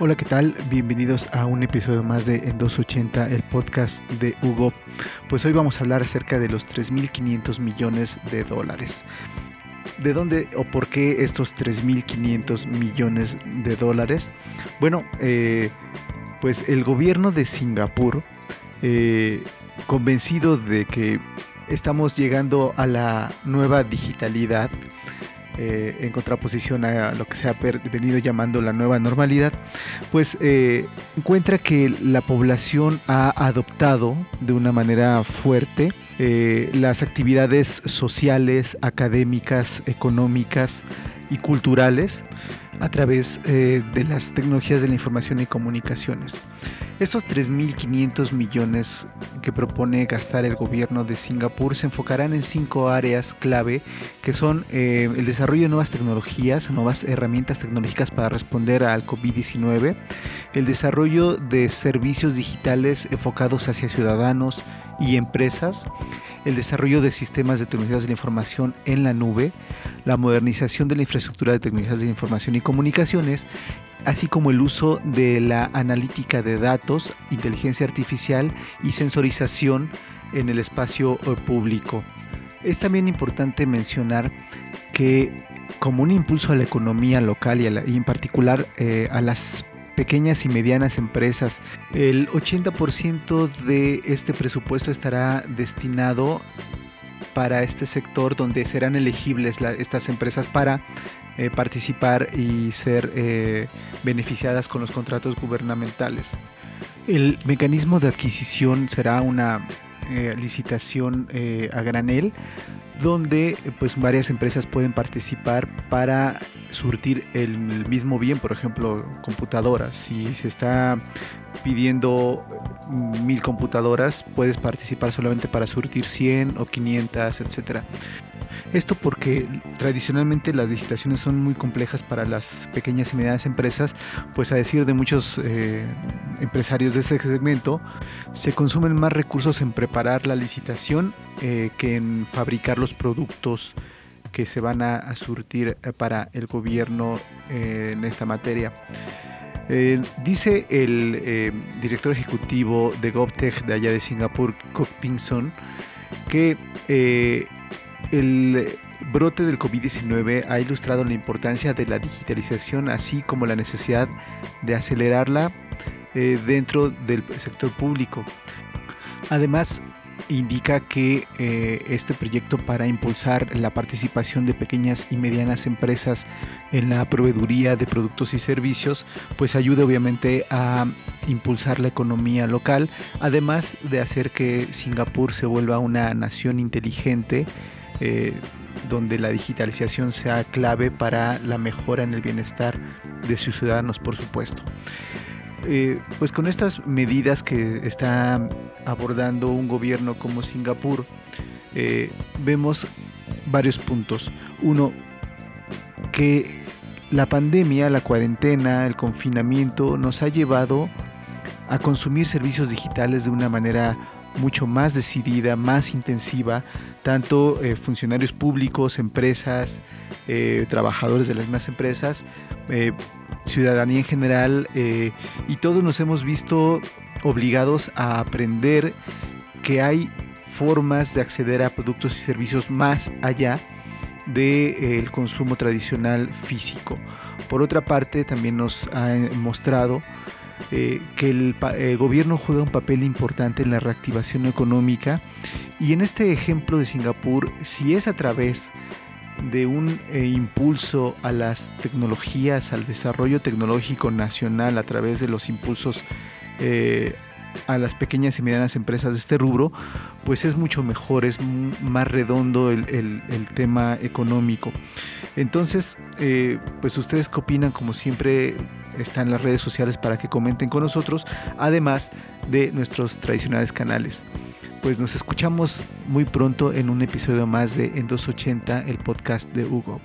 Hola, ¿qué tal? Bienvenidos a un episodio más de En 280, el podcast de Hugo. Pues hoy vamos a hablar acerca de los 3.500 millones de dólares. ¿De dónde o por qué estos 3.500 millones de dólares? Bueno, eh, pues el gobierno de Singapur, eh, convencido de que estamos llegando a la nueva digitalidad, eh, en contraposición a lo que se ha venido llamando la nueva normalidad, pues eh, encuentra que la población ha adoptado de una manera fuerte eh, las actividades sociales, académicas, económicas y culturales a través de las tecnologías de la información y comunicaciones. Estos 3.500 millones que propone gastar el gobierno de Singapur se enfocarán en cinco áreas clave que son eh, el desarrollo de nuevas tecnologías, nuevas herramientas tecnológicas para responder al COVID-19, el desarrollo de servicios digitales enfocados hacia ciudadanos y empresas, el desarrollo de sistemas de tecnologías de la información en la nube, la modernización de la infraestructura de tecnologías de información y comunicaciones así como el uso de la analítica de datos, inteligencia artificial y sensorización en el espacio eh, público. Es también importante mencionar que como un impulso a la economía local y, en particular eh, a las pequeñas y medianas empresas, el 80% de este presupuesto estará destinado para este sector donde serán elegibles estas empresas para eh, participar y ser eh, beneficiadas con los contratos gubernamentales. El mecanismo de adquisición será una eh, licitación a granel donde pues varias empresas pueden participar para surtir el mismo bien, por ejemplo, computadoras. Si se está pidiendo mil computadoras, puedes participar solamente para surtir 100 o 500, etcétera. Esto porque tradicionalmente las licitaciones son muy complejas para las pequeñas y medianas empresas, pues a decir de muchos eh, empresarios de ese segmento, se consumen más recursos en preparar la licitación eh, que en fabricar los productos que se van a, surtir eh, para el gobierno en esta materia. dice el director ejecutivo de GovTech de allá de Singapur, Kok Pinson, que el brote del COVID-19 ha ilustrado la importancia de la digitalización, así como la necesidad de acelerarla eh, dentro del sector público. Además, indica que eh, este proyecto para impulsar la participación de pequeñas y medianas empresas en la proveeduría de productos y servicios, pues ayuda obviamente a impulsar la economía local, además de hacer que Singapur se vuelva una nación inteligente eh, donde la digitalización sea clave para la mejora en el bienestar de sus ciudadanos, por supuesto. Eh, pues con estas medidas que está abordando un gobierno como Singapur, eh, vemos varios puntos. Uno, que la pandemia, la cuarentena, el confinamiento nos ha llevado a consumir servicios digitales de una manera mucho más decidida, más intensiva, tanto eh, funcionarios públicos, empresas, eh, trabajadores de las mismas empresas, eh, ciudadanía en general, y todos nos hemos visto obligados a aprender que hay formas de acceder a productos y servicios más allá del consumo tradicional físico. Por otra parte, también nos ha mostrado que el, gobierno juega un papel importante en la reactivación económica y en este ejemplo de Singapur, si es a través de un eh, impulso a las tecnologías, al desarrollo tecnológico nacional, a través de los impulsos eh, a las pequeñas y medianas empresas de este rubro, pues es mucho mejor, es más redondo el, tema económico. Entonces, eh, pues ustedes qué opinan, como siempre están las redes sociales para que comenten con nosotros, además de nuestros tradicionales canales pues nos escuchamos muy pronto en un episodio más de En 280, el podcast de Hugo.